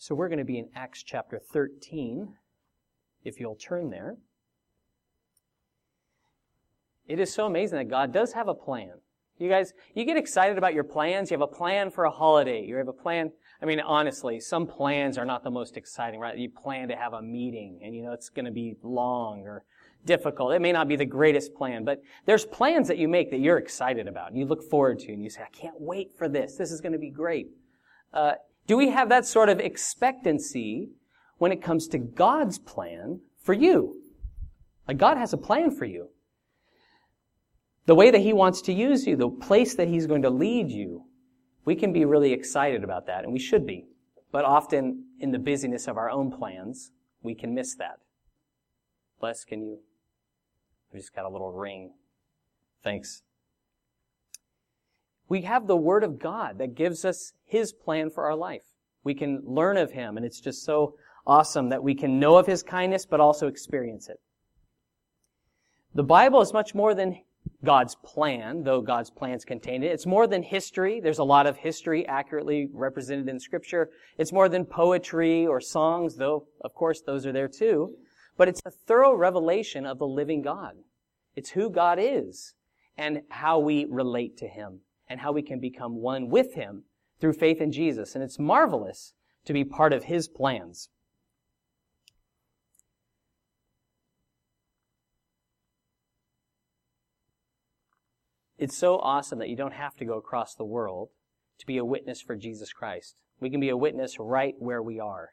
So we're going to be in Acts chapter 13, if you'll turn there. It is so amazing that God does have a plan. You guys, you get excited about your plans. You have a plan for a holiday. You have a plan. I mean, honestly, some plans are not the most exciting, right? You plan to have a meeting and you know it's going to be long or difficult. It may not be the greatest plan, but there's plans that you make that you're excited about and you look forward to and you say, I can't wait for this. This is going to be great. Uh, do we have that sort of expectancy when it comes to God's plan for you? Like God has a plan for you. The way that He wants to use you, the place that He's going to lead you, we can be really excited about that, and we should be. But often, in the busyness of our own plans, we can miss that. Bless, can you? We just got a little ring. Thanks we have the Word of God that gives us His plan for our life. We can learn of Him, and it's just so awesome that we can know of His kindness, but also experience it. The Bible is much more than God's plan, though God's plans contain it. It's more than history. There's a lot of history accurately represented in Scripture. It's more than poetry or songs, though, of course, those are there too. But it's a thorough revelation of the living God. It's who God is and how we relate to Him and how we can become one with Him through faith in Jesus. And it's marvelous to be part of His plans. It's so awesome that you don't have to go across the world to be a witness for Jesus Christ. We can be a witness right where we are.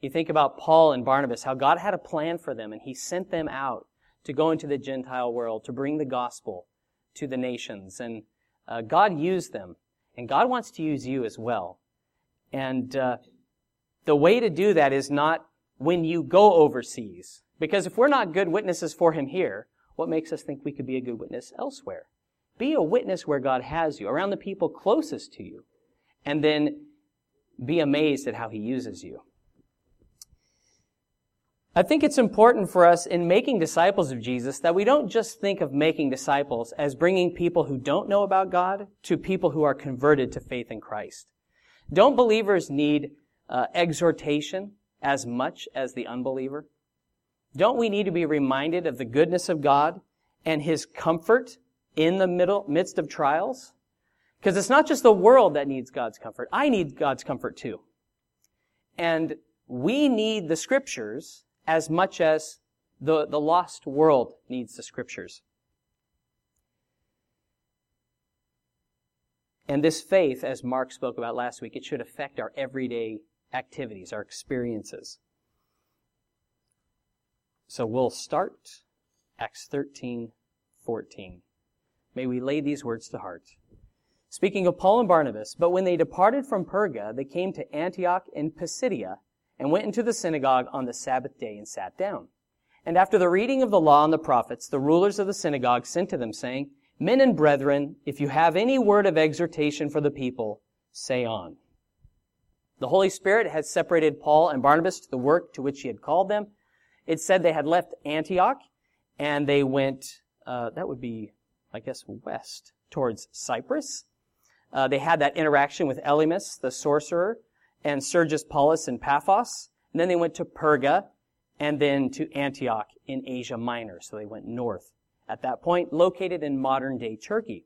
You think about Paul and Barnabas, how God had a plan for them and He sent them out to go into the Gentile world, to bring the gospel to the nations. And uh, God used them, and God wants to use you as well. And uh, the way to do that is not when you go overseas, because if we're not good witnesses for Him here, what makes us think we could be a good witness elsewhere? Be a witness where God has you, around the people closest to you, and then be amazed at how He uses you. I think it's important for us in making disciples of Jesus that we don't just think of making disciples as bringing people who don't know about God to people who are converted to faith in Christ. Don't believers need uh, exhortation as much as the unbeliever? Don't we need to be reminded of the goodness of God and His comfort in the middle, midst of trials? Because it's not just the world that needs God's comfort. I need God's comfort too. And we need the scriptures as much as the, the lost world needs the scriptures. And this faith, as Mark spoke about last week, it should affect our everyday activities, our experiences. So we'll start Acts 13, 14. May we lay these words to heart. Speaking of Paul and Barnabas, but when they departed from Perga, they came to Antioch in Pisidia, and went into the synagogue on the Sabbath day and sat down. And after the reading of the law and the prophets, the rulers of the synagogue sent to them, saying, Men and brethren, if you have any word of exhortation for the people, say on. The Holy Spirit had separated Paul and Barnabas to the work to which he had called them. It said they had left Antioch and they went, uh, that would be, I guess, west towards Cyprus. Uh, they had that interaction with Elymas, the sorcerer, and Sergius Paulus in Paphos. And then they went to Perga and then to Antioch in Asia Minor. So they went north at that point, located in modern day Turkey.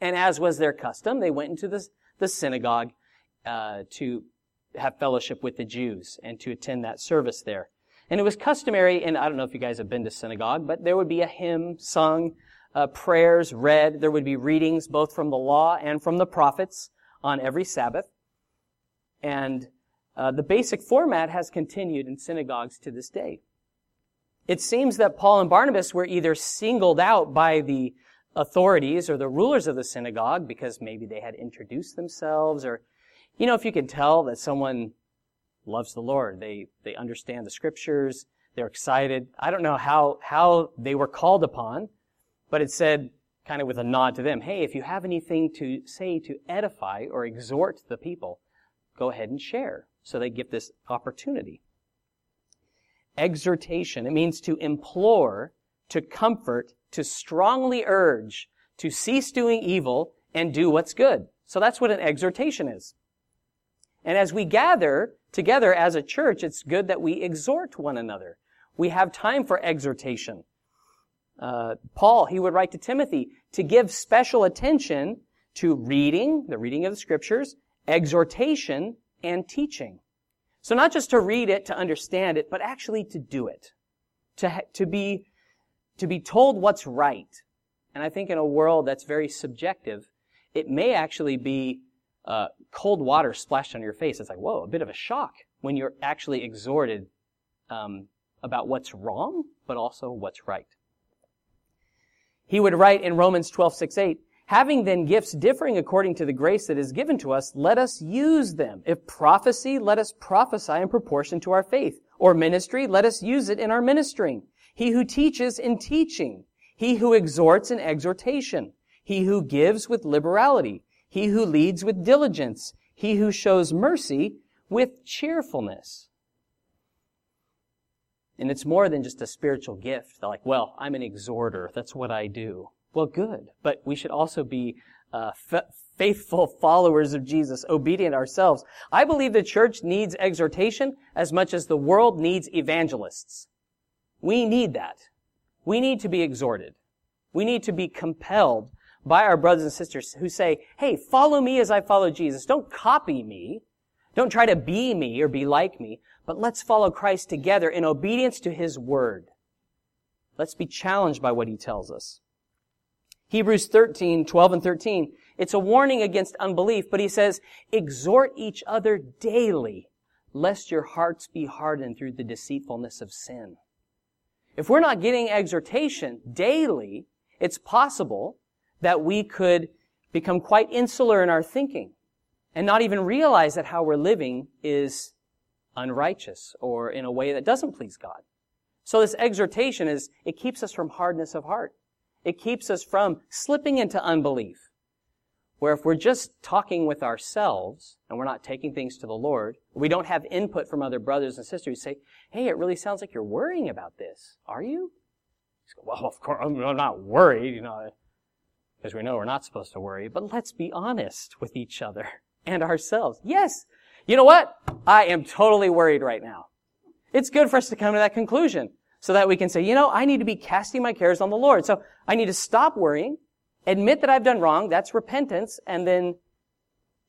And as was their custom, they went into the, the synagogue uh, to have fellowship with the Jews and to attend that service there. And it was customary, and I don't know if you guys have been to synagogue, but there would be a hymn sung, uh, prayers read. There would be readings both from the law and from the prophets on every Sabbath. And uh, the basic format has continued in synagogues to this day. It seems that Paul and Barnabas were either singled out by the authorities or the rulers of the synagogue because maybe they had introduced themselves or, you know, if you can tell that someone loves the Lord, they, they understand the scriptures, they're excited. I don't know how, how they were called upon, but it said, kind of with a nod to them, hey, if you have anything to say to edify or exhort the people, go ahead and share. So they get this opportunity. Exhortation, it means to implore, to comfort, to strongly urge, to cease doing evil and do what's good. So that's what an exhortation is. And as we gather together as a church, it's good that we exhort one another. We have time for exhortation. Uh, Paul, he would write to Timothy to give special attention to reading, the reading of the scriptures, exhortation, and teaching. So not just to read it, to understand it, but actually to do it. To, to be, to be told what's right. And I think in a world that's very subjective, it may actually be uh, cold water splashed on your face. It's like, whoa, a bit of a shock when you're actually exhorted um, about what's wrong, but also what's right. He would write in Romans 12, 6, 8, Having then gifts differing according to the grace that is given to us, let us use them. If prophecy, let us prophesy in proportion to our faith. Or ministry, let us use it in our ministering. He who teaches in teaching. He who exhorts in exhortation. He who gives with liberality. He who leads with diligence. He who shows mercy with cheerfulness. And it's more than just a spiritual gift. They're like, well, I'm an exhorter. That's what I do. Well, good. But we should also be uh, f- faithful followers of Jesus, obedient ourselves. I believe the church needs exhortation as much as the world needs evangelists. We need that. We need to be exhorted. We need to be compelled by our brothers and sisters who say, hey, follow me as I follow Jesus. Don't copy me. Don't try to be me or be like me, but let's follow Christ together in obedience to His Word. Let's be challenged by what He tells us. Hebrews 13, 12 and 13. It's a warning against unbelief, but he says, exhort each other daily, lest your hearts be hardened through the deceitfulness of sin. If we're not getting exhortation daily, it's possible that we could become quite insular in our thinking and not even realize that how we're living is unrighteous or in a way that doesn't please God. So this exhortation is, it keeps us from hardness of heart. It keeps us from slipping into unbelief. Where if we're just talking with ourselves and we're not taking things to the Lord, we don't have input from other brothers and sisters who say, hey, it really sounds like you're worrying about this. Are you? well, of course, I'm not worried, you know, because we know we're not supposed to worry, but let's be honest with each other and ourselves. Yes, you know what? I am totally worried right now. It's good for us to come to that conclusion so that we can say, you know, I need to be casting my cares on the Lord. So I need to stop worrying, admit that I've done wrong, that's repentance, and then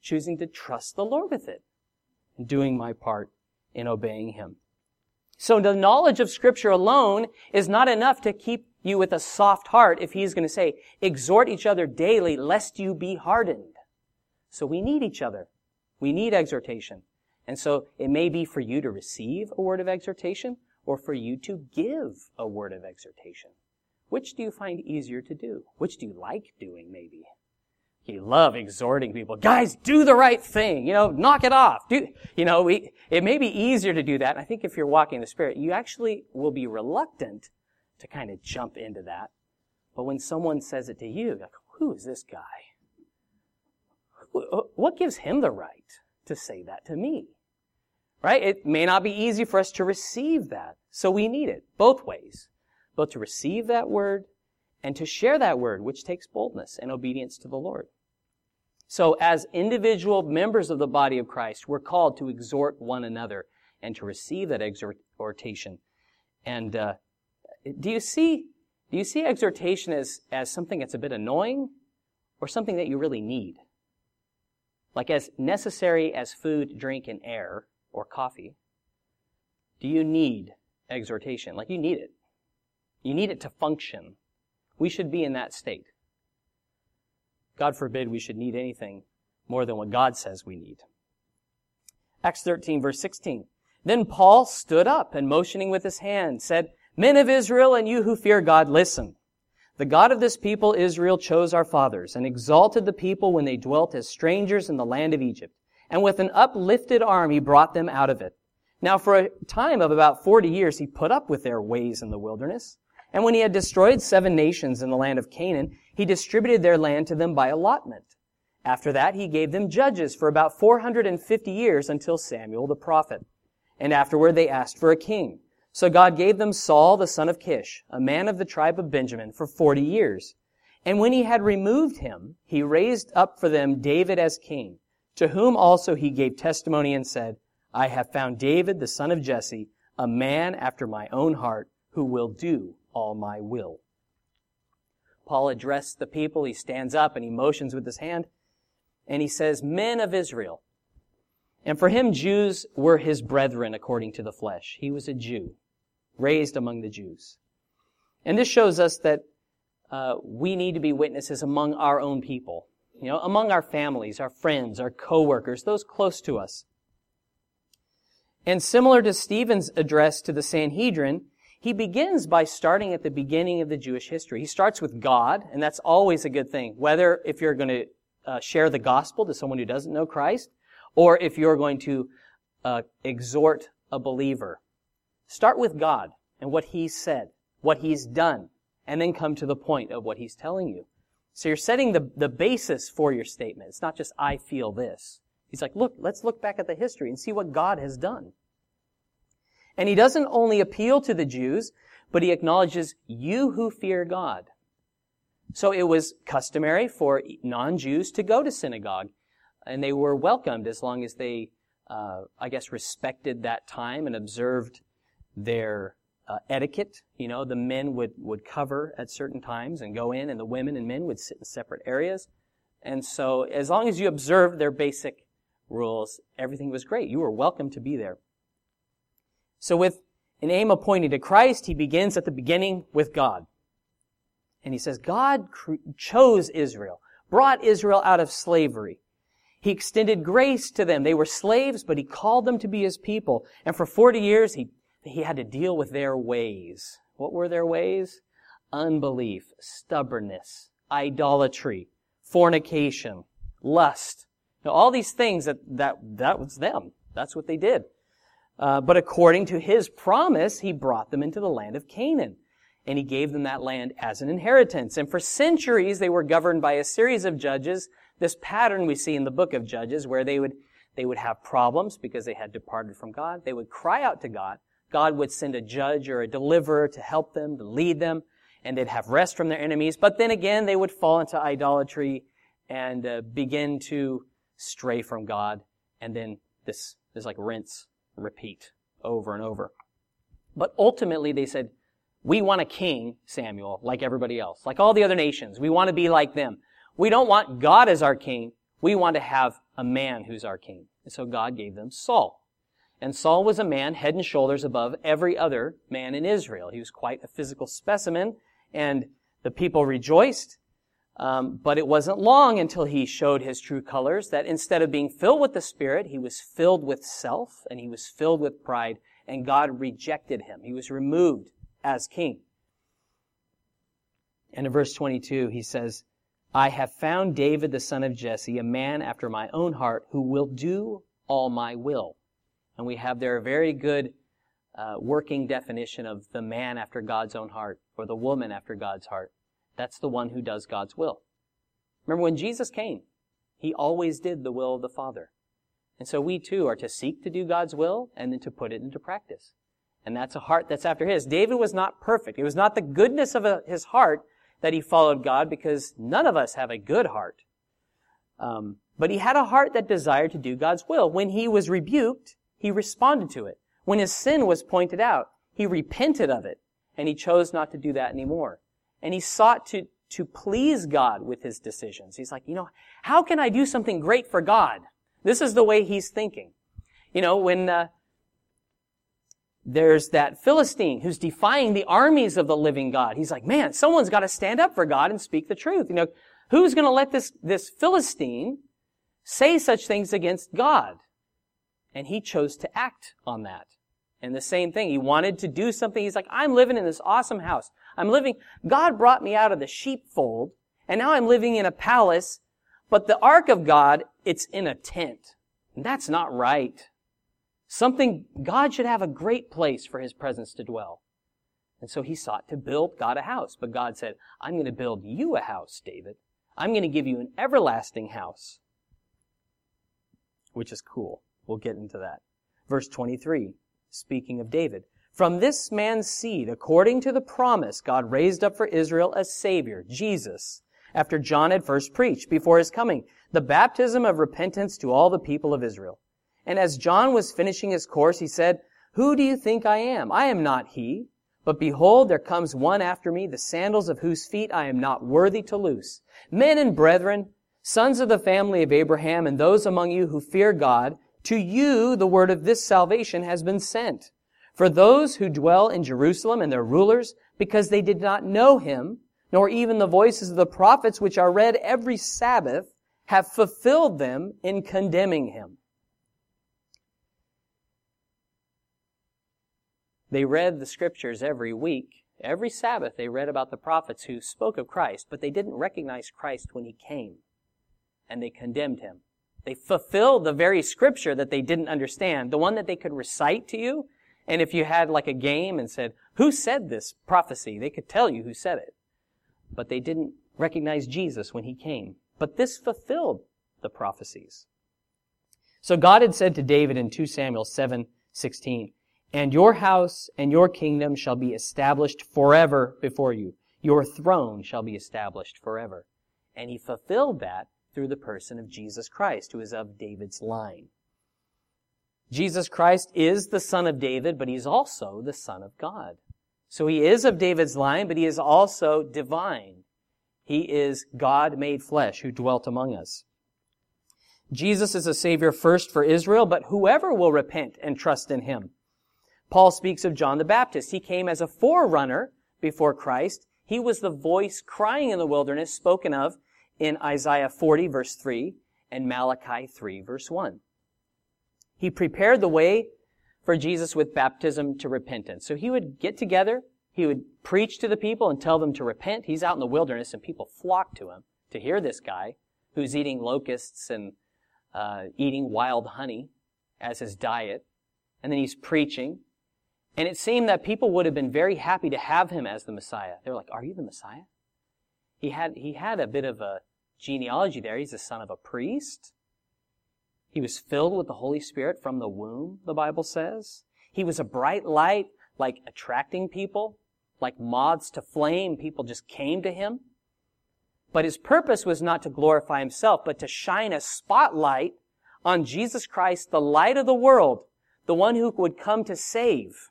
choosing to trust the Lord with it and doing my part in obeying Him. So the knowledge of Scripture alone is not enough to keep you with a soft heart if He's going to say, exhort each other daily lest you be hardened. So we need each other. We need exhortation. And so it may be for you to receive a word of exhortation, or for you to give a word of exhortation? Which do you find easier to do? Which do you like doing, maybe? You love exhorting people. Guys, do the right thing. You know, knock it off. Do, you know, we, it may be easier to do that. I think if you're walking in the Spirit, you actually will be reluctant to kind of jump into that. But when someone says it to you, like, who is this guy? Uh, what gives him the right to say that to me? Right? It may not be easy for us to receive that. So we need it both ways. Both to receive that word and to share that word, which takes boldness and obedience to the Lord. So as individual members of the body of Christ, we're called to exhort one another and to receive that exhortation. And uh, do you see do you see exhortation as, as something that's a bit annoying or something that you really need? Like as necessary as food, drink, and air, or coffee, do you need exhortation? Like you need it. You need it to function. We should be in that state. God forbid we should need anything more than what God says we need. Acts 13 verse 16. Then Paul stood up and motioning with his hand said, Men of Israel and you who fear God, listen. The God of this people, Israel, chose our fathers and exalted the people when they dwelt as strangers in the land of Egypt and with an uplifted arm he brought them out of it. Now for a time of about forty years he put up with their ways in the wilderness. And when he had destroyed seven nations in the land of Canaan, he distributed their land to them by allotment. After that, he gave them judges for about 450 years until Samuel the prophet. And afterward they asked for a king. So God gave them Saul the son of Kish, a man of the tribe of Benjamin, for 40 years. And when he had removed him, he raised up for them David as king to whom also he gave testimony and said, I have found David, the son of Jesse, a man after my own heart, who will do all my will. Paul addressed the people. He stands up and he motions with his hand and he says, Men of Israel. And for him, Jews were his brethren according to the flesh. He was a Jew, raised among the Jews. And this shows us that uh, we need to be witnesses among our own people, you know, among our families, our friends, our coworkers, those close to us. And similar to Stephen's address to the Sanhedrin, he begins by starting at the beginning of the Jewish history. He starts with God, and that's always a good thing. Whether if you're going to uh, share the gospel to someone who doesn't know Christ, or if you're going to uh, exhort a believer, start with God and what He said, what He's done, and then come to the point of what He's telling you. So you're setting the, the basis for your statement. It's not just, I feel this. He's like, look, let's look back at the history and see what God has done. And he doesn't only appeal to the Jews, but he acknowledges you who fear God. So it was customary for non-Jews to go to synagogue, and they were welcomed as long as they, uh, I guess, respected that time and observed their uh, etiquette. You know, the men would, would cover at certain times and go in, and the women and men would sit in separate areas. And so, as long as you observed their basic rules, everything was great. You were welcome to be there. So, with an aim of pointing to Christ, he begins at the beginning with God. And he says, God chose Israel, brought Israel out of slavery. He extended grace to them. They were slaves, but he called them to be his people. And for 40 years, he, he had to deal with their ways. What were their ways? Unbelief, stubbornness, idolatry, fornication, lust. Now, all these things that, that, that was them. That's what they did. Uh, but according to his promise, he brought them into the land of Canaan and he gave them that land as an inheritance. And for centuries, they were governed by a series of judges. This pattern we see in the book of Judges, where they would, they would have problems because they had departed from God. They would cry out to God. God would send a judge or a deliverer to help them, to lead them, and they'd have rest from their enemies. But then again, they would fall into idolatry and uh, begin to stray from God. And then this, this like rinse, repeat over and over. But ultimately, they said, we want a king, Samuel, like everybody else, like all the other nations. We want to be like them. We don't want God as our king. We want to have a man who's our king. And so God gave them Saul. And Saul was a man head and shoulders above every other man in Israel. He was quite a physical specimen, and the people rejoiced. Um, but it wasn't long until he showed his true colors that instead of being filled with the Spirit, he was filled with self and he was filled with pride, and God rejected him. He was removed as king. And in verse 22, he says, I have found David the son of Jesse, a man after my own heart, who will do all my will. And we have there a very good uh, working definition of the man after God's own heart, or the woman after God's heart. That's the one who does God's will. Remember when Jesus came, he always did the will of the Father. And so we too are to seek to do God's will and then to put it into practice. And that's a heart that's after his. David was not perfect. It was not the goodness of a, his heart that he followed God because none of us have a good heart. Um, but he had a heart that desired to do God's will. When he was rebuked, he responded to it. When his sin was pointed out, he repented of it and he chose not to do that anymore. And he sought to, to please God with his decisions. He's like, you know, how can I do something great for God? This is the way he's thinking. You know, when, uh, there's that Philistine who's defying the armies of the living God. He's like, man, someone's got to stand up for God and speak the truth. You know, who's going to let this, this Philistine say such things against God? And he chose to act on that. And the same thing, he wanted to do something. He's like, I'm living in this awesome house. I'm living, God brought me out of the sheepfold, and now I'm living in a palace, but the ark of God, it's in a tent. And that's not right. Something, God should have a great place for His presence to dwell. And so he sought to build God a house. But God said, I'm going to build you a house, David. I'm going to give you an everlasting house. Which is cool. We'll get into that. Verse 23, speaking of David. From this man's seed, according to the promise, God raised up for Israel a Savior, Jesus, after John had first preached before his coming, the baptism of repentance to all the people of Israel. And as John was finishing his course, he said, Who do you think I am? I am not he. But behold, there comes one after me, the sandals of whose feet I am not worthy to loose. Men and brethren, sons of the family of Abraham, and those among you who fear God, to you the word of this salvation has been sent. For those who dwell in Jerusalem and their rulers, because they did not know him, nor even the voices of the prophets which are read every Sabbath, have fulfilled them in condemning him. They read the scriptures every week. Every Sabbath they read about the prophets who spoke of Christ, but they didn't recognize Christ when he came. And they condemned him. They fulfilled the very scripture that they didn't understand, the one that they could recite to you. And if you had like a game and said, who said this prophecy? They could tell you who said it. But they didn't recognize Jesus when he came. But this fulfilled the prophecies. So God had said to David in 2 Samuel 7, 16, and your house and your kingdom shall be established forever before you. Your throne shall be established forever. And he fulfilled that through the person of Jesus Christ, who is of David's line. Jesus Christ is the son of David, but he's also the son of God. So he is of David's line, but he is also divine. He is God made flesh who dwelt among us. Jesus is a savior first for Israel, but whoever will repent and trust in him Paul speaks of John the Baptist. He came as a forerunner before Christ. He was the voice crying in the wilderness spoken of in Isaiah 40 verse 3 and Malachi 3 verse 1. He prepared the way for Jesus with baptism to repentance. So he would get together, he would preach to the people and tell them to repent. He's out in the wilderness and people flock to him to hear this guy who's eating locusts and uh, eating wild honey as his diet. And then he's preaching and it seemed that people would have been very happy to have him as the Messiah. They were like, Are you the Messiah? He had, he had a bit of a genealogy there. He's the son of a priest. He was filled with the Holy Spirit from the womb, the Bible says. He was a bright light, like attracting people, like moths to flame. People just came to him. But his purpose was not to glorify himself, but to shine a spotlight on Jesus Christ, the light of the world, the one who would come to save.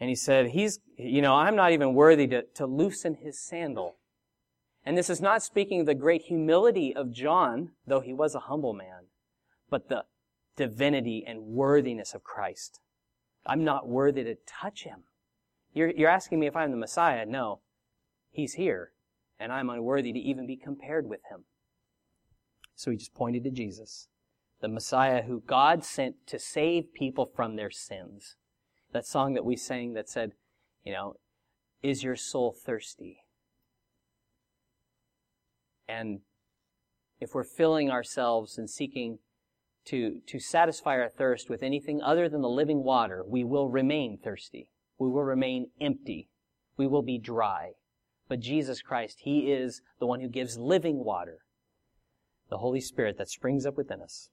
And he said, he's, you know, I'm not even worthy to, to loosen his sandal. And this is not speaking of the great humility of John, though he was a humble man, but the divinity and worthiness of Christ. I'm not worthy to touch him. You're, you're asking me if I'm the Messiah. No. He's here, and I'm unworthy to even be compared with him. So he just pointed to Jesus, the Messiah who God sent to save people from their sins that song that we sang that said, you know, is your soul thirsty? And if we're filling ourselves and seeking to, to satisfy our thirst with anything other than the living water, we will remain thirsty. We will remain empty. We will be dry. But Jesus Christ, He is the one who gives living water, the Holy Spirit that springs up within us.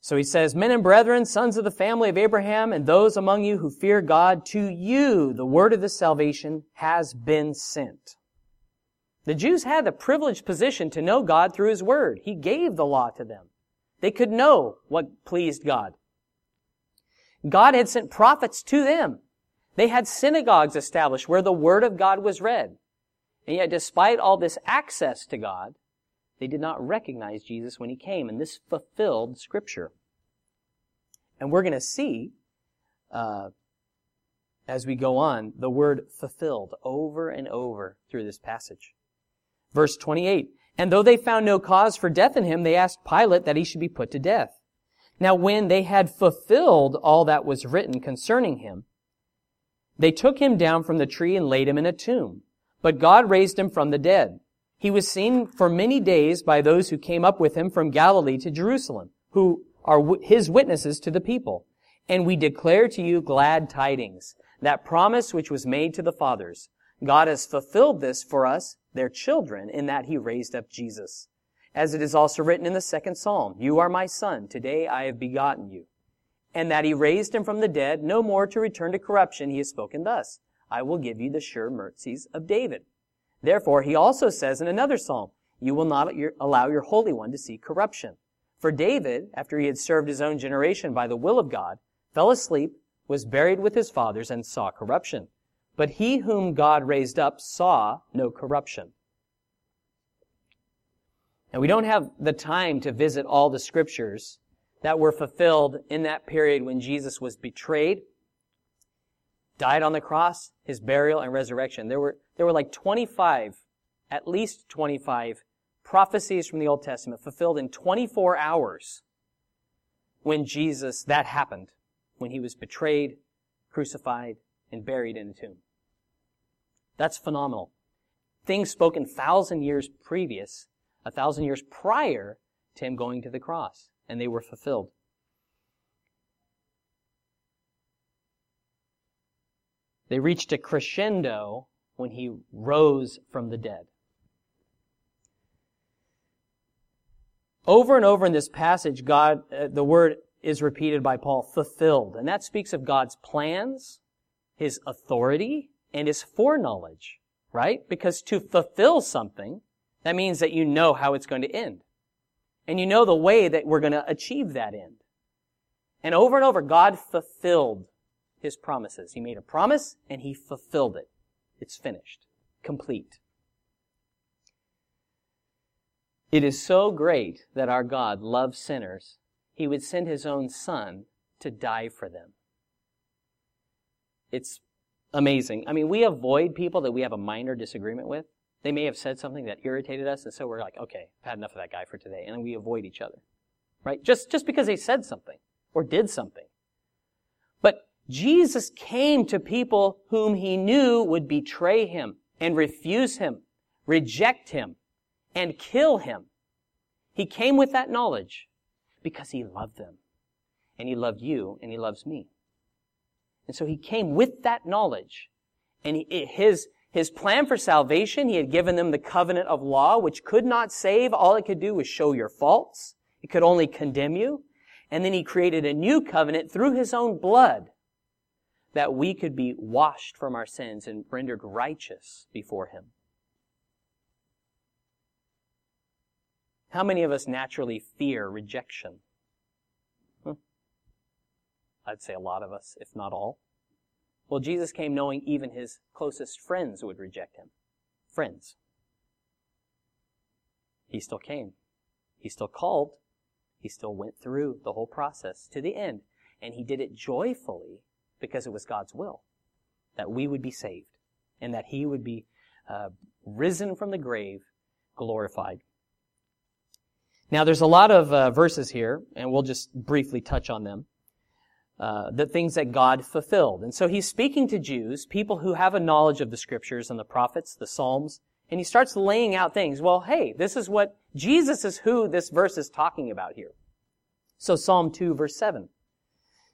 So he says, Men and brethren, sons of the family of Abraham, and those among you who fear God, to you the word of this salvation has been sent. The Jews had the privileged position to know God through his word. He gave the law to them. They could know what pleased God. God had sent prophets to them. They had synagogues established where the word of God was read. And yet, despite all this access to God, they did not recognize Jesus when he came, and this fulfilled Scripture. And we're going to see, uh, as we go on, the word fulfilled over and over through this passage. Verse 28. And though they found no cause for death in him, they asked Pilate that he should be put to death. Now when they had fulfilled all that was written concerning him, they took him down from the tree and laid him in a tomb. But God raised him from the dead. He was seen for many days by those who came up with him from Galilee to Jerusalem, who are his witnesses to the people. And we declare to you glad tidings, that promise which was made to the fathers. God has fulfilled this for us, their children, in that he raised up Jesus. As it is also written in the second psalm, You are my son, today I have begotten you. And that he raised him from the dead, no more to return to corruption, he has spoken thus, I will give you the sure mercies of David. Therefore, he also says in another psalm, you will not allow your Holy One to see corruption. For David, after he had served his own generation by the will of God, fell asleep, was buried with his fathers, and saw corruption. But he whom God raised up saw no corruption. Now, we don't have the time to visit all the scriptures that were fulfilled in that period when Jesus was betrayed, died on the cross, his burial and resurrection. There were, there were like 25, at least 25 prophecies from the Old Testament fulfilled in 24 hours when Jesus, that happened, when he was betrayed, crucified, and buried in a tomb. That's phenomenal. Things spoken thousand years previous, a thousand years prior to him going to the cross, and they were fulfilled. They reached a crescendo when he rose from the dead. Over and over in this passage, God, uh, the word is repeated by Paul, fulfilled. And that speaks of God's plans, His authority, and His foreknowledge, right? Because to fulfill something, that means that you know how it's going to end. And you know the way that we're going to achieve that end. And over and over, God fulfilled His promises. He made a promise and He fulfilled it. It's finished. Complete. It is so great that our God loves sinners, he would send his own son to die for them. It's amazing. I mean, we avoid people that we have a minor disagreement with. They may have said something that irritated us, and so we're like, okay, I've had enough of that guy for today, and we avoid each other. Right? Just, just because they said something or did something. But Jesus came to people whom he knew would betray him and refuse him, reject him, and kill him. He came with that knowledge because he loved them. And he loved you and he loves me. And so he came with that knowledge. And he, his, his plan for salvation, he had given them the covenant of law, which could not save. All it could do was show your faults. It could only condemn you. And then he created a new covenant through his own blood that we could be washed from our sins and rendered righteous before him. How many of us naturally fear rejection? Hmm. I'd say a lot of us, if not all. Well, Jesus came knowing even his closest friends would reject him. Friends. He still came. He still called. He still went through the whole process to the end. And he did it joyfully because it was God's will that we would be saved and that he would be uh, risen from the grave, glorified. Now, there's a lot of uh, verses here, and we'll just briefly touch on them. Uh, the things that God fulfilled. And so he's speaking to Jews, people who have a knowledge of the scriptures and the prophets, the Psalms, and he starts laying out things. Well, hey, this is what, Jesus is who this verse is talking about here. So Psalm 2 verse 7.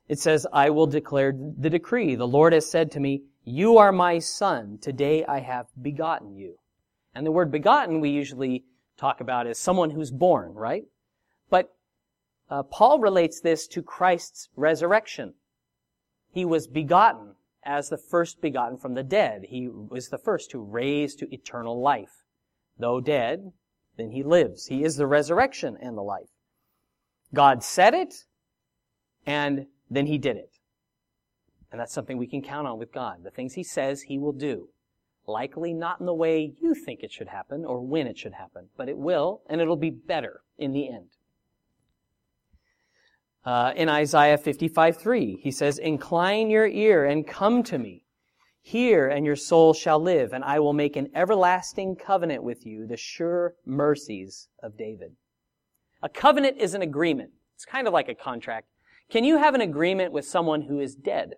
It says, I will declare the decree. The Lord has said to me, you are my son. Today I have begotten you. And the word begotten we usually talk about as someone who's born, right? But uh, Paul relates this to Christ's resurrection. He was begotten as the first begotten from the dead. He was the first to raise to eternal life. Though dead, then he lives. He is the resurrection and the life. God said it, and then he did it. And that's something we can count on with God. The things he says, he will do. Likely not in the way you think it should happen or when it should happen, but it will, and it'll be better in the end. Uh, in Isaiah 55, 3, he says, Incline your ear and come to me. Hear, and your soul shall live, and I will make an everlasting covenant with you, the sure mercies of David. A covenant is an agreement. It's kind of like a contract. Can you have an agreement with someone who is dead?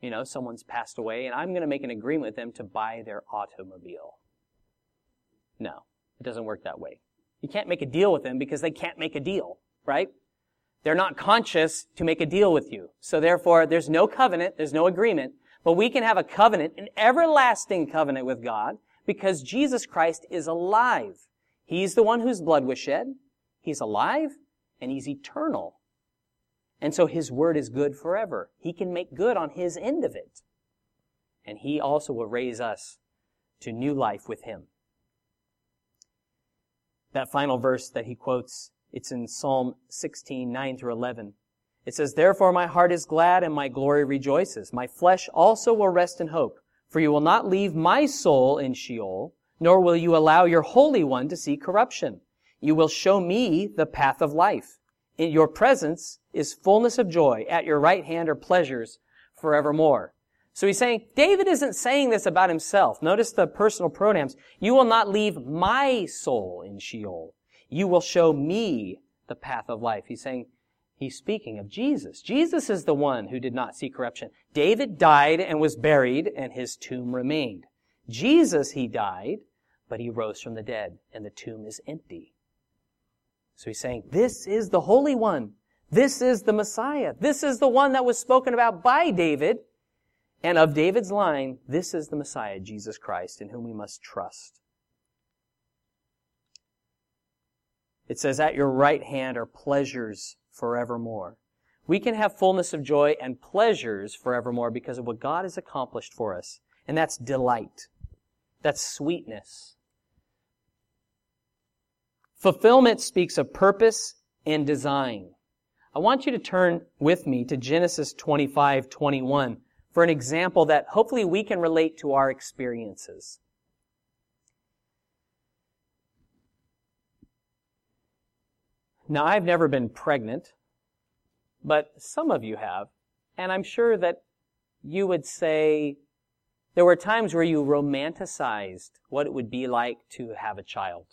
you know, someone's passed away and I'm going to make an agreement with them to buy their automobile. No, it doesn't work that way. You can't make a deal with them because they can't make a deal, right? They're not conscious to make a deal with you. So therefore, there's no covenant, there's no agreement, but we can have a covenant, an everlasting covenant with God because Jesus Christ is alive. He's the one whose blood was shed. He's alive and he's eternal. And so his word is good forever. He can make good on his end of it. And he also will raise us to new life with him. That final verse that he quotes, it's in Psalm 16, 9 through 11. It says, Therefore my heart is glad and my glory rejoices. My flesh also will rest in hope. For you will not leave my soul in Sheol, nor will you allow your Holy One to see corruption. You will show me the path of life. In your presence is fullness of joy. At your right hand are pleasures forevermore. So he's saying, David isn't saying this about himself. Notice the personal pronouns. You will not leave my soul in Sheol. You will show me the path of life. He's saying, he's speaking of Jesus. Jesus is the one who did not see corruption. David died and was buried and his tomb remained. Jesus, he died, but he rose from the dead and the tomb is empty. So he's saying, this is the Holy One. This is the Messiah. This is the one that was spoken about by David and of David's line, this is the Messiah, Jesus Christ, in whom we must trust. It says, At your right hand are pleasures forevermore. We can have fullness of joy and pleasures forevermore because of what God has accomplished for us. And that's delight. That's sweetness. Fulfillment speaks of purpose and design. I want you to turn with me to Genesis 25, 21 for an example that hopefully we can relate to our experiences. Now, I've never been pregnant, but some of you have, and I'm sure that you would say there were times where you romanticized what it would be like to have a child,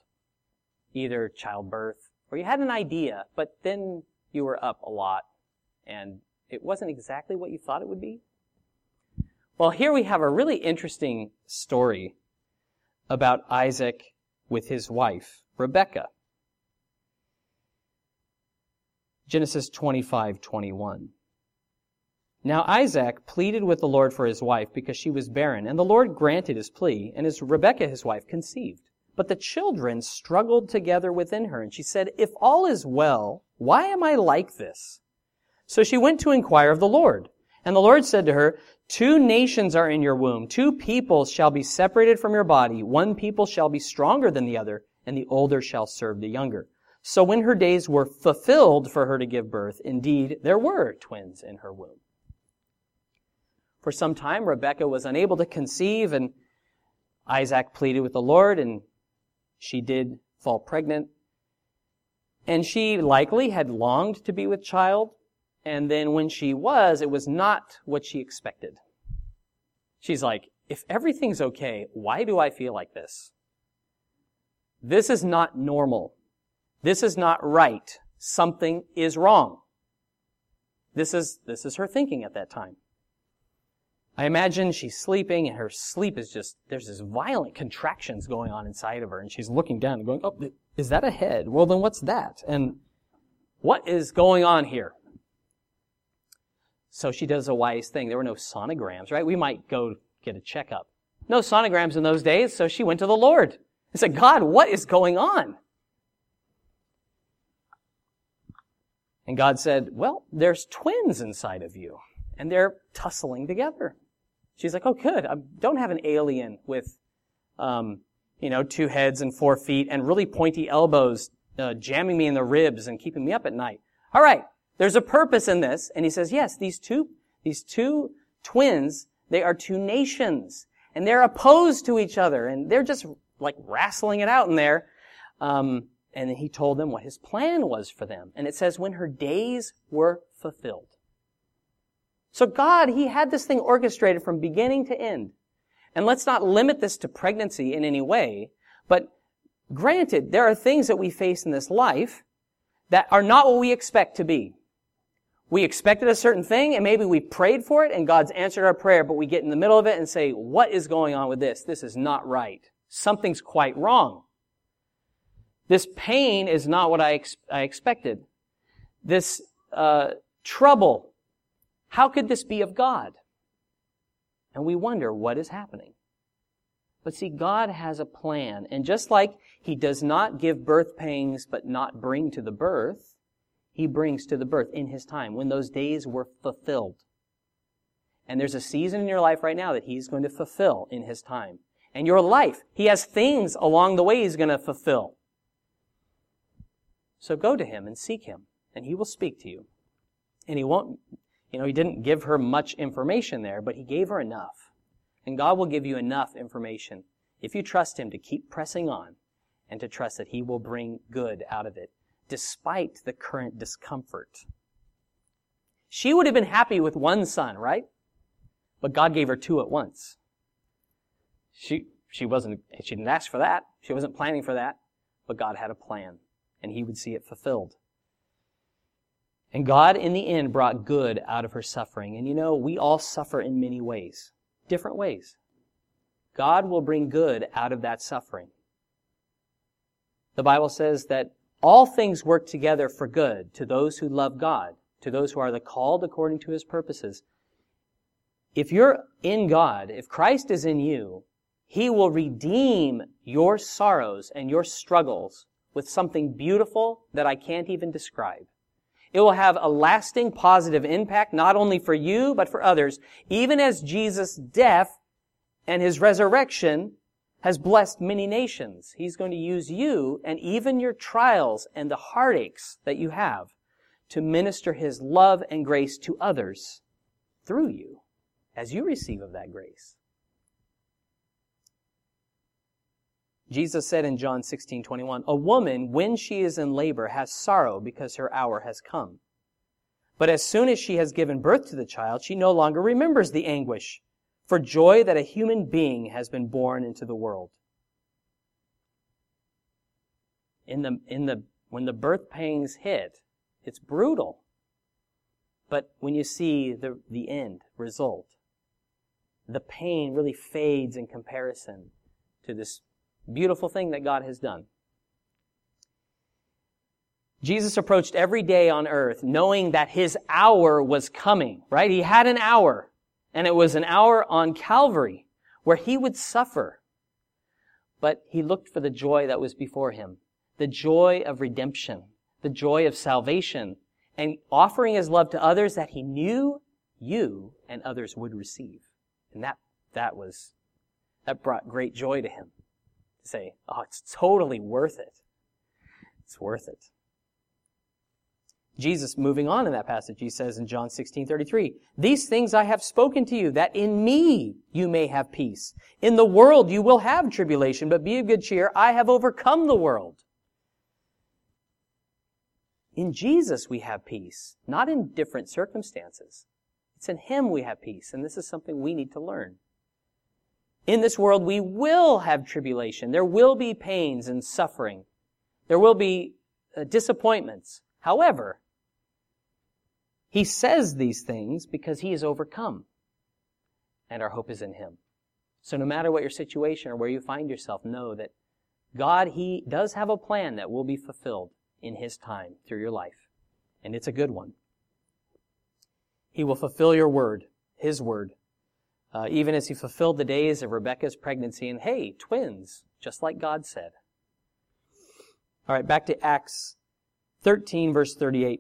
either childbirth, or you had an idea, but then you were up a lot and it wasn't exactly what you thought it would be. Well, here we have a really interesting story about Isaac with his wife, Rebekah. Genesis 25, 21. Now Isaac pleaded with the Lord for his wife because she was barren, and the Lord granted his plea, and his Rebekah his wife conceived. But the children struggled together within her, and she said, If all is well, why am I like this? So she went to inquire of the Lord. And the Lord said to her, Two nations are in your womb. Two peoples shall be separated from your body. One people shall be stronger than the other, and the older shall serve the younger. So when her days were fulfilled for her to give birth, indeed, there were twins in her womb. For some time, Rebekah was unable to conceive, and Isaac pleaded with the Lord, and she did fall pregnant. And she likely had longed to be with child, and then when she was, it was not what she expected. She's like, if everything's okay, why do I feel like this? This is not normal. This is not right. Something is wrong. This is, this is her thinking at that time. I imagine she's sleeping and her sleep is just, there's this violent contractions going on inside of her and she's looking down and going, oh, is that a head? Well, then what's that? And what is going on here? So she does a wise thing. There were no sonograms, right? We might go get a checkup. No sonograms in those days, so she went to the Lord and said, God, what is going on? And God said, well, there's twins inside of you, and they're tussling together. She's like, oh, good. I don't have an alien with, um, you know, two heads and four feet and really pointy elbows, uh, jamming me in the ribs and keeping me up at night. All right. There's a purpose in this. And he says, yes, these two, these two twins, they are two nations. And they're opposed to each other. And they're just like wrestling it out in there. Um, and he told them what his plan was for them. And it says, when her days were fulfilled. So God, He had this thing orchestrated from beginning to end. And let's not limit this to pregnancy in any way, but granted, there are things that we face in this life that are not what we expect to be. We expected a certain thing and maybe we prayed for it and God's answered our prayer, but we get in the middle of it and say, what is going on with this? This is not right. Something's quite wrong. This pain is not what I, ex- I expected. This uh, trouble, how could this be of God? And we wonder what is happening. But see, God has a plan. And just like He does not give birth pangs but not bring to the birth, he brings to the birth in his time when those days were fulfilled. And there's a season in your life right now that he's going to fulfill in his time. And your life, he has things along the way he's going to fulfill. So go to him and seek him, and he will speak to you. And he won't, you know, he didn't give her much information there, but he gave her enough. And God will give you enough information if you trust him to keep pressing on and to trust that he will bring good out of it, despite the current discomfort. She would have been happy with one son, right? But God gave her two at once. She, she wasn't, she didn't ask for that. She wasn't planning for that. But God had a plan, and he would see it fulfilled. And God, in the end, brought good out of her suffering. And you know, we all suffer in many ways, different ways. God will bring good out of that suffering. The Bible says that all things work together for good to those who love God, to those who are the called according to his purposes. If you're in God, if Christ is in you, he will redeem your sorrows and your struggles with something beautiful that I can't even describe. It will have a lasting positive impact, not only for you, but for others, even as Jesus' death and his resurrection has blessed many nations. He's going to use you and even your trials and the heartaches that you have to minister his love and grace to others through you as you receive of that grace. Jesus said in John 16, 21, A woman, when she is in labor, has sorrow because her hour has come. But as soon as she has given birth to the child, she no longer remembers the anguish for joy that a human being has been born into the world. In the, in the, when the birth pangs hit, it's brutal. But when you see the, the end result, the pain really fades in comparison to this beautiful thing that God has done. Jesus approached every day on earth knowing that his hour was coming, right? He had an hour. And it was an hour on Calvary where he would suffer. But he looked for the joy that was before him. The joy of redemption. The joy of salvation. And offering his love to others that he knew you and others would receive. And that, that was, that brought great joy to him. Say, oh, it's totally worth it. It's worth it. Jesus, moving on in that passage, he says in John 16, 33, These things I have spoken to you, that in me you may have peace. In the world you will have tribulation, but be of good cheer. I have overcome the world. In Jesus we have peace, not in different circumstances. It's in Him we have peace, and this is something we need to learn. In this world we will have tribulation. There will be pains and suffering. There will be uh, disappointments. However, he says these things because he is overcome. And our hope is in him. So no matter what your situation or where you find yourself, know that God, He does have a plan that will be fulfilled in His time through your life. And it's a good one. He will fulfill your word, His word. Uh, even as He fulfilled the days of Rebecca's pregnancy and hey, twins, just like God said. All right, back to Acts 13 verse 38.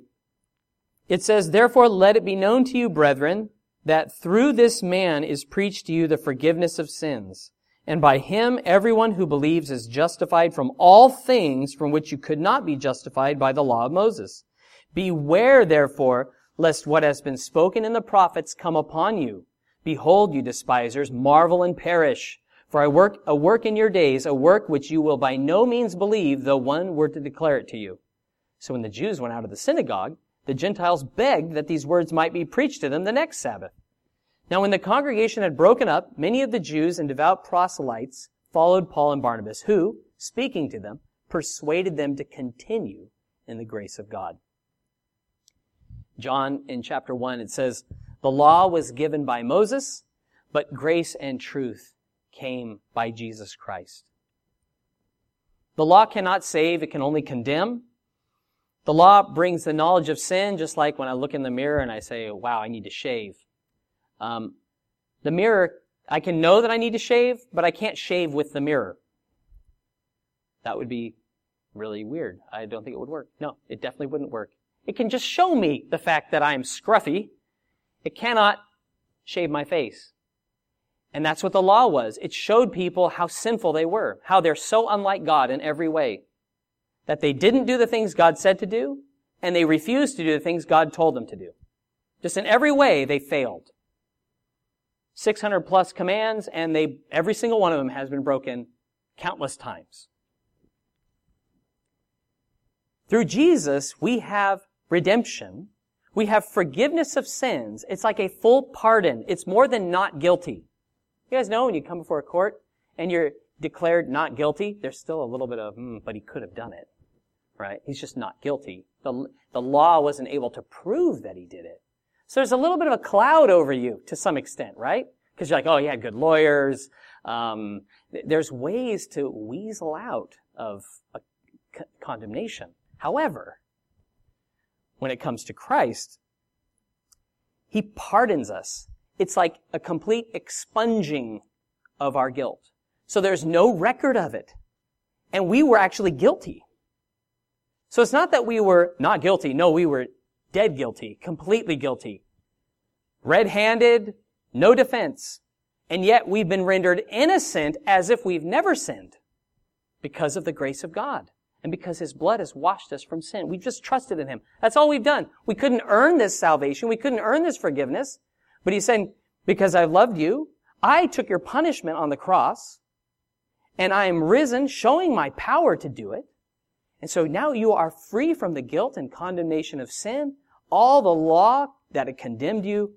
It says, Therefore let it be known to you, brethren, that through this man is preached to you the forgiveness of sins. And by him everyone who believes is justified from all things from which you could not be justified by the law of Moses. Beware, therefore, lest what has been spoken in the prophets come upon you. Behold, you despisers, marvel and perish. For I work a work in your days, a work which you will by no means believe, though one were to declare it to you. So when the Jews went out of the synagogue, the Gentiles begged that these words might be preached to them the next Sabbath. Now when the congregation had broken up, many of the Jews and devout proselytes followed Paul and Barnabas, who, speaking to them, persuaded them to continue in the grace of God. John, in chapter 1, it says, The law was given by Moses, but grace and truth came by Jesus Christ. The law cannot save, it can only condemn. The law brings the knowledge of sin, just like when I look in the mirror and I say, wow, I need to shave. Um, the mirror, I can know that I need to shave, but I can't shave with the mirror. That would be really weird. I don't think it would work. No, it definitely wouldn't work. It can just show me the fact that I'm scruffy. It cannot shave my face. And that's what the law was. It showed people how sinful they were, how they're so unlike God in every way. that they didn't do the things God said to do, and they refused to do the things God told them to do. Just in every way, they failed. 600 plus commands, and they, every single one of them has been broken countless times. Through Jesus, we have redemption. We have forgiveness of sins. It's like a full pardon. It's more than not guilty. You guys know when you come before a court and you're declared not guilty, there's still a little bit of, mm, but he could have done it. Right? He's just not guilty. The, the law wasn't able to prove that he did it. So there's a little bit of a cloud over you to some extent, right? Because you're like, oh, he had good lawyers. Um, there's ways to weasel out of a c- condemnation. However, when it comes to Christ, He pardons us. It's like a complete expunging of our guilt. So there's no record of it. And we were actually guilty. So it's not that we were not guilty. No, we were dead guilty, completely guilty. Red-handed, no defense. And yet we've been rendered innocent as if we've never sinned because of the grace of God and because his blood has washed us from sin. We've just trusted in him. That's all we've done. We couldn't earn this salvation. We couldn't earn this forgiveness. But he's saying, because I loved you, I took your punishment on the cross and I am risen, showing my power to do it. And so now you are free from the guilt and condemnation of sin. All the law that had condemned you,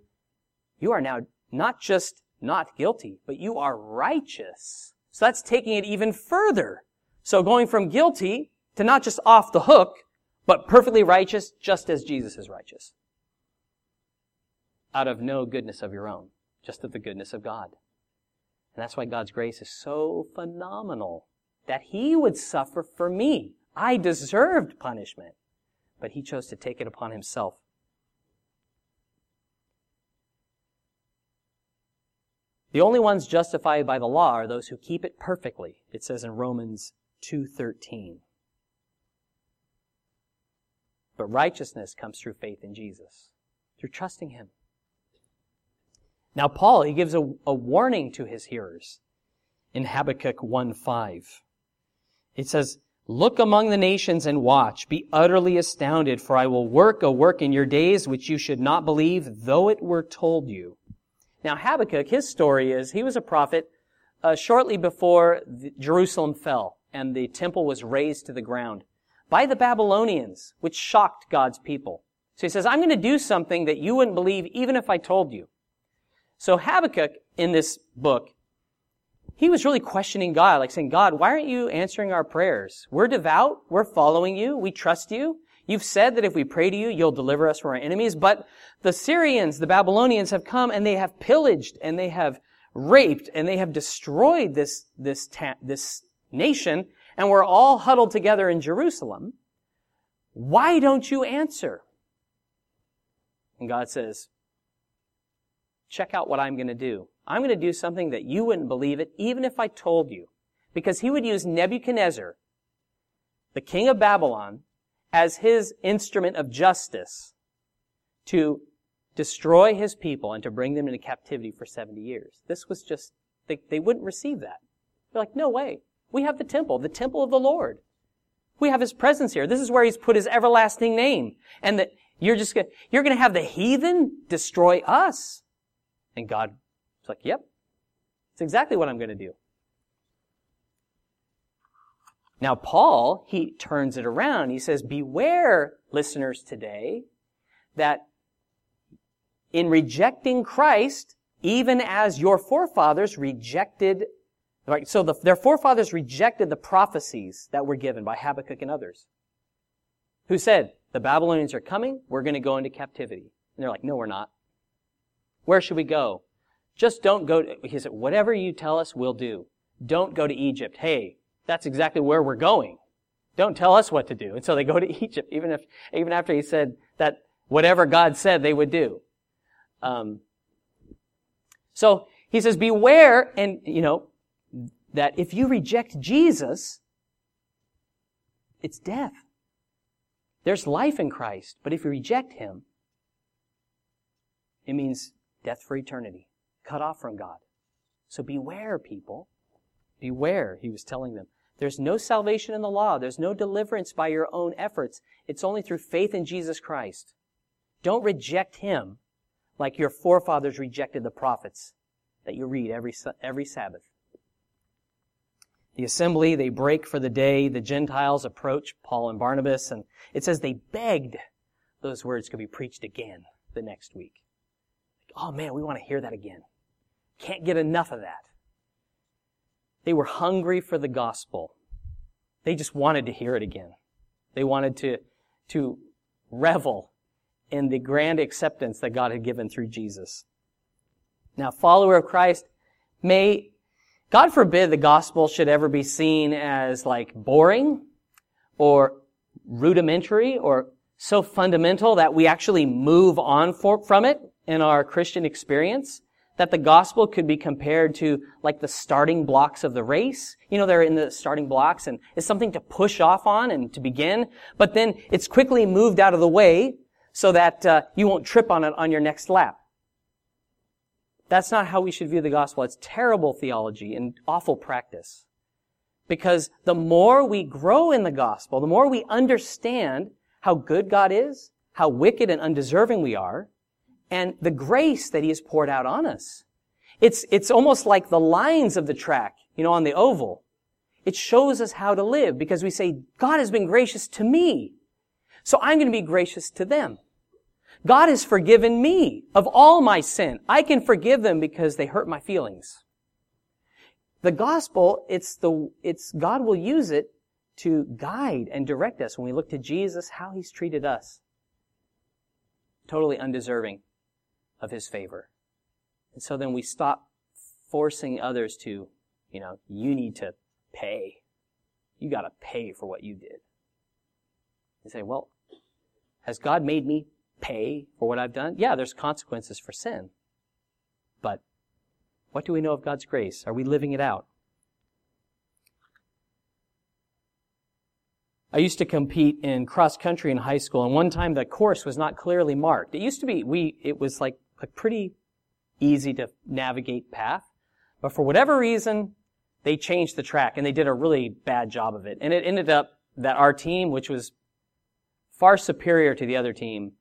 you are now not just not guilty, but you are righteous. So that's taking it even further. So going from guilty to not just off the hook, but perfectly righteous, just as Jesus is righteous. Out of no goodness of your own, just of the goodness of God. And that's why God's grace is so phenomenal that He would suffer for me. I deserved punishment, but He chose to take it upon Himself. The only ones justified by the law are those who keep it perfectly. It says in Romans 2:13. But righteousness comes through faith in Jesus, through trusting him. Now Paul, he gives a, a warning to his hearers in Habakkuk 1:5. It says, Look among the nations and watch. Be utterly astounded, for I will work a work in your days which you should not believe, though it were told you. Now, Habakkuk, his story is he was a prophet uh, shortly before Jerusalem fell and the temple was razed to the ground by the Babylonians, which shocked God's people. So he says, I'm going to do something that you wouldn't believe even if I told you. So Habakkuk, in this book, he was really questioning God, like saying, God, why aren't you answering our prayers? We're devout. We're following you. We trust you. You've said that if we pray to you, you'll deliver us from our enemies. But the Syrians, the Babylonians have come and they have pillaged and they have raped and they have destroyed this, this, ta- this nation and we're all huddled together in Jerusalem. Why don't you answer? And God says, check out what I'm going to do. I'm going to do something that you wouldn't believe it even if I told you. Because he would use Nebuchadnezzar, the king of Babylon, as his instrument of justice to destroy his people and to bring them into captivity for 70 years. This was just, they, they wouldn't receive that. They're like, no way. We have the temple, the temple of the Lord. We have his presence here. This is where he's put his everlasting name. And that you're just gonna, you're gonna have the heathen destroy us. And God is like, yep. It's exactly what I'm gonna do. Now, Paul, he turns it around. He says, beware, listeners today, that in rejecting Christ, even as your forefathers rejected, right, so the, their forefathers rejected the prophecies that were given by Habakkuk and others, who said, the Babylonians are coming, we're going to go into captivity. And they're like, no, we're not. Where should we go? Just don't go to, he said, whatever you tell us, we'll do. Don't go to Egypt. Hey, that's exactly where we're going. Don't tell us what to do. And so they go to Egypt, even if, even after he said that whatever God said they would do. Um, so he says, beware, and you know, that if you reject Jesus, it's death. There's life in Christ, but if you reject Him, it means death for eternity, cut off from God. So beware, people. Beware, he was telling them. There's no salvation in the law. There's no deliverance by your own efforts. It's only through faith in Jesus Christ. Don't reject Him like your forefathers rejected the prophets that you read every, every Sabbath. The assembly, they break for the day. The Gentiles approach Paul and Barnabas, and it says they begged those words could be preached again the next week. Oh man, we want to hear that again. Can't get enough of that. They were hungry for the gospel. They just wanted to hear it again. They wanted to, to revel in the grand acceptance that God had given through Jesus. Now, follower of Christ, may, God forbid the gospel should ever be seen as like boring or rudimentary or so fundamental that we actually move on for, from it in our Christian experience that the gospel could be compared to like the starting blocks of the race. You know, they're in the starting blocks and it's something to push off on and to begin, but then it's quickly moved out of the way so that uh, you won't trip on it on your next lap. That's not how we should view the gospel. It's terrible theology and awful practice. Because the more we grow in the gospel, the more we understand how good God is, how wicked and undeserving we are, and the grace that He has poured out on us. It's, it's almost like the lines of the track, you know, on the oval. It shows us how to live because we say, God has been gracious to me. So I'm going to be gracious to them. God has forgiven me of all my sin. I can forgive them because they hurt my feelings. The gospel, it's the, it's, God will use it to guide and direct us when we look to Jesus, how He's treated us. Totally undeserving of His favor. And so then we stop forcing others to, you know, you need to pay. You gotta pay for what you did. You say, well, has God made me pay for what I've done? Yeah, there's consequences for sin. But what do we know of God's grace? Are we living it out? I used to compete in cross country in high school, and one time the course was not clearly marked. It used to be, we, it was like a pretty easy to navigate path. But for whatever reason, they changed the track and they did a really bad job of it. And it ended up that our team, which was far superior to the other team,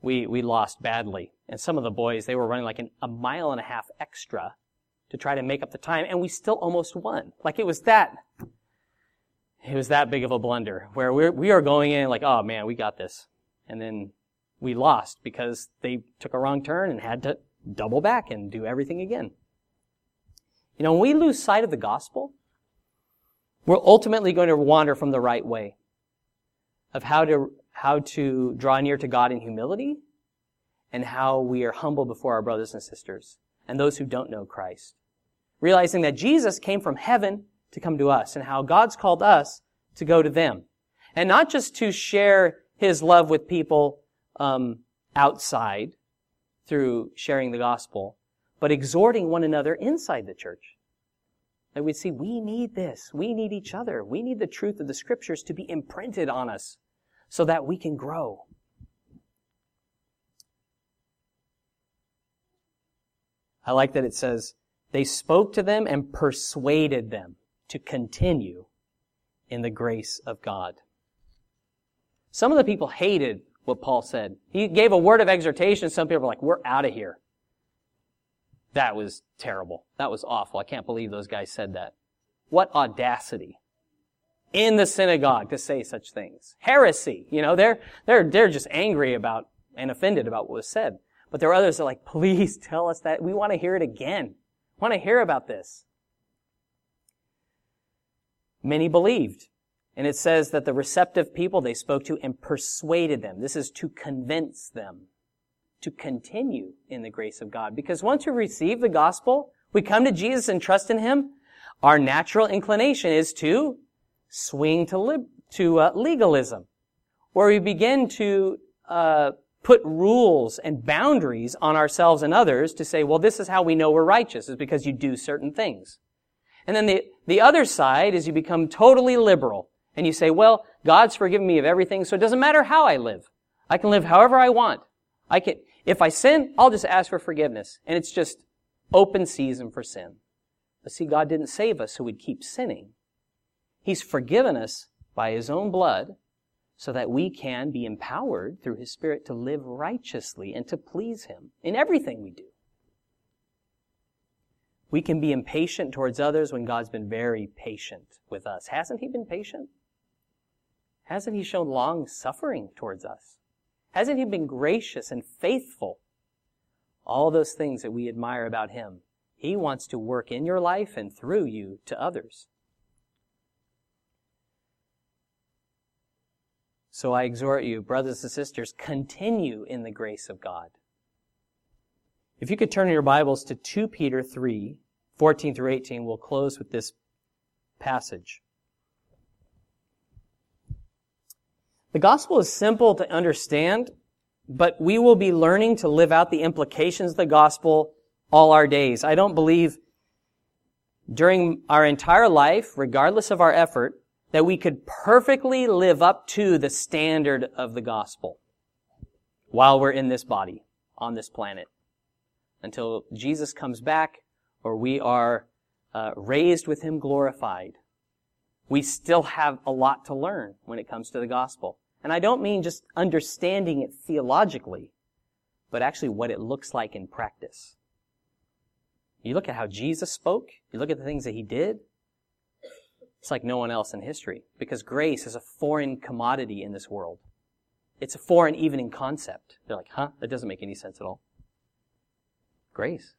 we, we lost badly. And some of the boys, they were running like an, a mile and a half extra to try to make up the time, and we still almost won. Like it was that, it was that big of a blunder where we're, we are going in like, oh man, we got this. And then we lost because they took a wrong turn and had to double back and do everything again. You know, when we lose sight of the gospel, we're ultimately going to wander from the right way of how to, how to draw near to God in humility and how we are humble before our brothers and sisters and those who don't know Christ. Realizing that Jesus came from heaven to come to us and how God's called us to go to them. And not just to share his love with people um, outside through sharing the gospel, but exhorting one another inside the church. That we see we need this. We need each other. We need the truth of the scriptures to be imprinted on us so that we can grow. I like that it says, they spoke to them and persuaded them to continue in the grace of God. Some of the people hated what Paul said. He gave a word of exhortation. Some people were like, we're out of here. That was terrible. That was awful. I can't believe those guys said that. What audacity in the synagogue to say such things. Heresy. You know, they're, they're, they're just angry about and offended about what was said. But there are others that are like, please tell us that. We want to hear it again. want to hear about this. Many believed. And it says that the receptive people they spoke to and persuaded them. This is to convince them to continue in the grace of God. Because once we receive the gospel, we come to Jesus and trust in Him, our natural inclination is to swing to, lib- to uh, legalism, where we begin to uh, put rules and boundaries on ourselves and others to say, well, this is how we know we're righteous, is because you do certain things. And then the, the other side is you become totally liberal, and you say, well, God's forgiven me of everything, so it doesn't matter how I live. I can live however I want. I can, if I sin, I'll just ask for forgiveness. And it's just open season for sin. But see, God didn't save us so we'd keep sinning. He's forgiven us by His own blood so that we can be empowered through His Spirit to live righteously and to please Him in everything we do. We can be impatient towards others when God's been very patient with us. Hasn't He been patient? Hasn't He shown long suffering towards us? Hasn't He been gracious and faithful? All those things that we admire about Him. He wants to work in your life and through you to others. So I exhort you, brothers and sisters, continue in the grace of God. If you could turn your Bibles to 2 Peter 3, 14 through 18, we'll close with this passage. The gospel is simple to understand, but we will be learning to live out the implications of the gospel all our days. I don't believe during our entire life, regardless of our effort, that we could perfectly live up to the standard of the gospel while we're in this body, on this planet. Until Jesus comes back or we are uh, raised with Him glorified. We still have a lot to learn when it comes to the gospel. And I don't mean just understanding it theologically, but actually what it looks like in practice. You look at how Jesus spoke, you look at the things that he did, it's like no one else in history because grace is a foreign commodity in this world. It's a foreign even in concept. They're like, huh? That doesn't make any sense at all. Grace.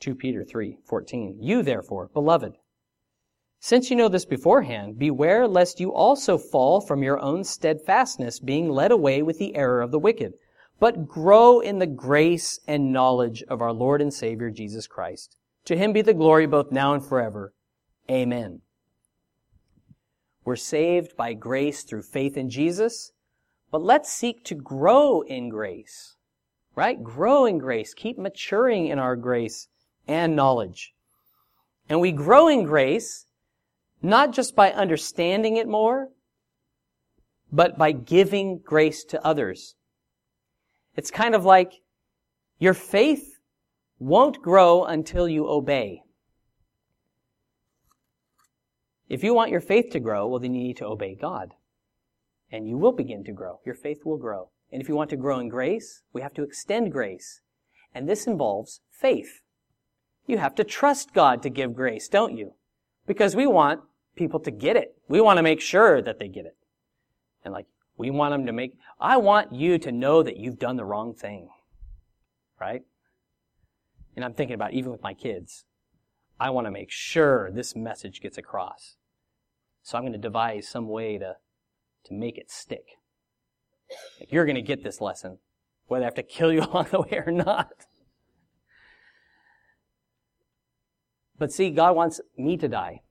2 Peter 3, 14. You therefore, beloved, since you know this beforehand, beware lest you also fall from your own steadfastness, being led away with the error of the wicked, but grow in the grace and knowledge of our Lord and Savior Jesus Christ. To him be the glory both now and forever. Amen. We're saved by grace through faith in Jesus, but let's seek to grow in grace. Right? Grow in grace. Keep maturing in our grace and knowledge. And we grow in grace not just by understanding it more, but by giving grace to others. It's kind of like your faith won't grow until you obey. If you want your faith to grow, well, then you need to obey God. And you will begin to grow. Your faith will grow. And if you want to grow in grace, we have to extend grace. And this involves faith. You have to trust God to give grace, don't you? Because we want people to get it. We want to make sure that they get it. And like, we want them to make, I want you to know that you've done the wrong thing. Right? And I'm thinking about even with my kids. I want to make sure this message gets across. So I'm going to devise some way to, to make it stick. Like you're going to get this lesson, whether I have to kill you along the way or not. But see, God wants me to die.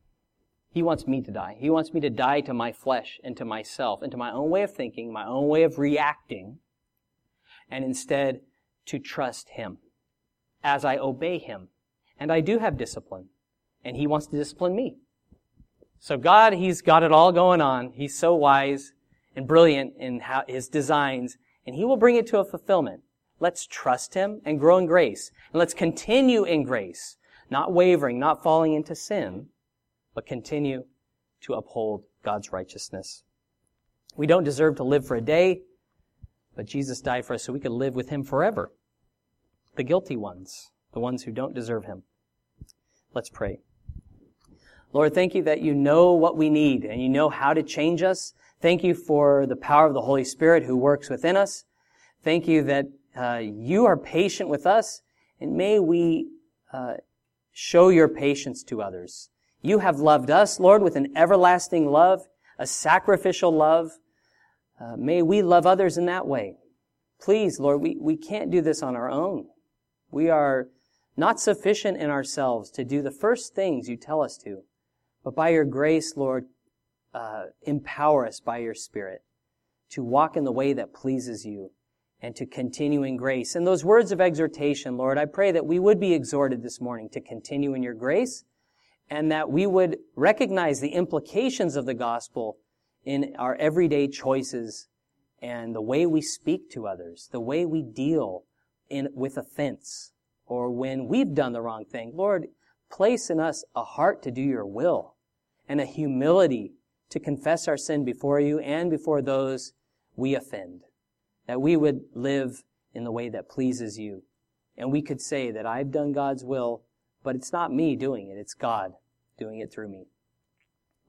He wants me to die. He wants me to die to my flesh and to myself and to my own way of thinking, my own way of reacting, and instead to trust Him as I obey Him. And I do have discipline, and He wants to discipline me. So God, He's got it all going on. He's so wise and brilliant in how, His designs, and He will bring it to a fulfillment. Let's trust Him and grow in grace. And let's continue in grace, not wavering, not falling into sin, but continue to uphold God's righteousness. We don't deserve to live for a day, but Jesus died for us so we could live with Him forever. The guilty ones, the ones who don't deserve Him. Let's pray. Lord, thank you that you know what we need and you know how to change us. Thank you for the power of the Holy Spirit who works within us. Thank you that uh, you are patient with us, and may we uh, show your patience to others. You have loved us, Lord, with an everlasting love, a sacrificial love. Uh, may we love others in that way. Please, Lord, we, we can't do this on our own. We are not sufficient in ourselves to do the first things you tell us to. But by your grace, Lord, uh, empower us by your Spirit to walk in the way that pleases you and to continue in grace. And those words of exhortation, Lord, I pray that we would be exhorted this morning to continue in your grace and that we would recognize the implications of the gospel in our everyday choices and the way we speak to others, the way we deal in, with offense, or when we've done the wrong thing. Lord, place in us a heart to do your will and a humility to confess our sin before you and before those we offend. That we would live in the way that pleases you. And we could say that I've done God's will, but it's not me doing it, it's God doing it through me.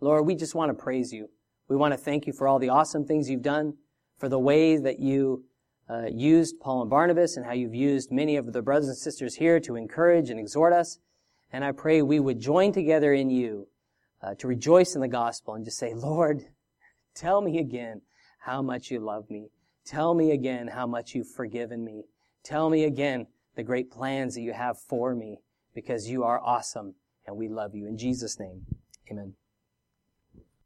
Lord, we just want to praise you. We want to thank you for all the awesome things you've done, for the way that you uh, used Paul and Barnabas, and how you've used many of the brothers and sisters here to encourage and exhort us. And I pray we would join together in you uh, to rejoice in the gospel and just say, Lord, tell me again how much you love me. Tell me again how much you've forgiven me. Tell me again the great plans that you have for me because you are awesome and we love you. In Jesus' name, amen.